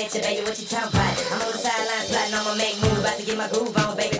at you, baby, what you talking about? I'm on the sidelines plotting, I'ma make move, about to get my groove on, baby.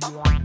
Babe,